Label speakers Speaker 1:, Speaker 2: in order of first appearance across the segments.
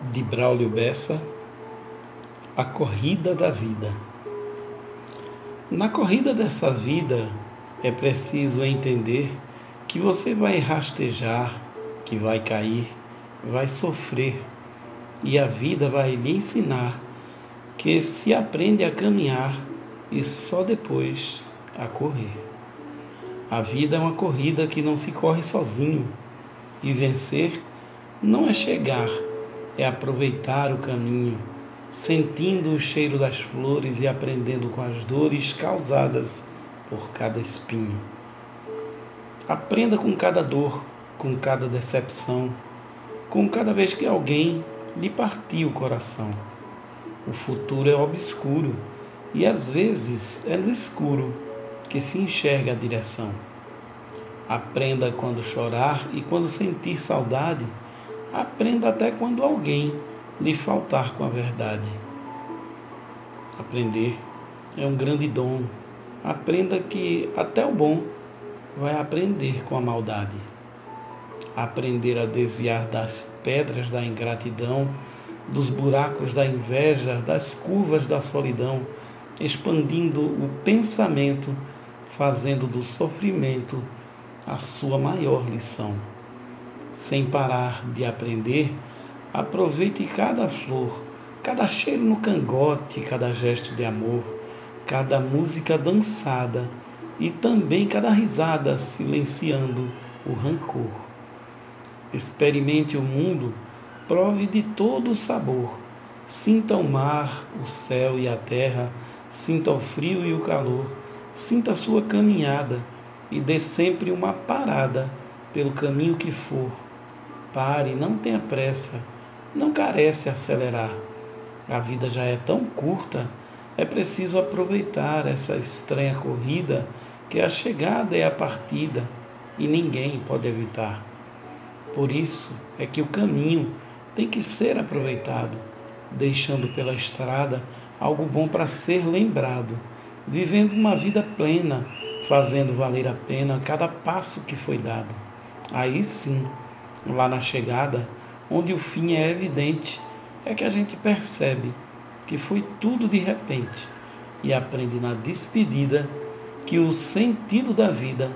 Speaker 1: de Braulio Bessa, A Corrida da Vida. Na corrida dessa vida é preciso entender que você vai rastejar, que vai cair, vai sofrer e a vida vai lhe ensinar que se aprende a caminhar e só depois a correr. A vida é uma corrida que não se corre sozinho e vencer não é chegar é aproveitar o caminho, sentindo o cheiro das flores e aprendendo com as dores causadas por cada espinho. Aprenda com cada dor, com cada decepção, com cada vez que alguém lhe partiu o coração. O futuro é obscuro e às vezes é no escuro que se enxerga a direção. Aprenda quando chorar e quando sentir saudade Aprenda até quando alguém lhe faltar com a verdade. Aprender é um grande dom. Aprenda que até o bom vai aprender com a maldade. Aprender a desviar das pedras da ingratidão, dos buracos da inveja, das curvas da solidão, expandindo o pensamento, fazendo do sofrimento a sua maior lição sem parar de aprender, aproveite cada flor, cada cheiro no cangote, cada gesto de amor, cada música dançada e também cada risada silenciando o rancor. Experimente o mundo, prove de todo o sabor. Sinta o mar, o céu e a terra, sinta o frio e o calor, sinta a sua caminhada e dê sempre uma parada pelo caminho que for Pare, não tenha pressa, não carece acelerar. A vida já é tão curta, é preciso aproveitar essa estranha corrida que a chegada é a partida e ninguém pode evitar. Por isso é que o caminho tem que ser aproveitado, deixando pela estrada algo bom para ser lembrado, vivendo uma vida plena, fazendo valer a pena cada passo que foi dado. Aí sim, lá na chegada, onde o fim é evidente, é que a gente percebe que foi tudo de repente e aprende na despedida que o sentido da vida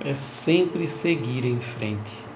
Speaker 1: é sempre seguir em frente.